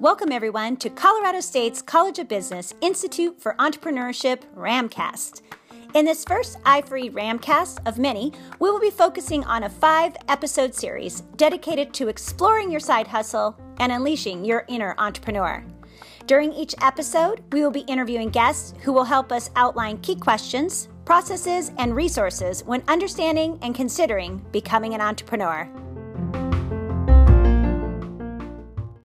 Welcome, everyone, to Colorado State's College of Business Institute for Entrepreneurship Ramcast. In this first iFree Ramcast of many, we will be focusing on a five episode series dedicated to exploring your side hustle and unleashing your inner entrepreneur. During each episode, we will be interviewing guests who will help us outline key questions, processes, and resources when understanding and considering becoming an entrepreneur.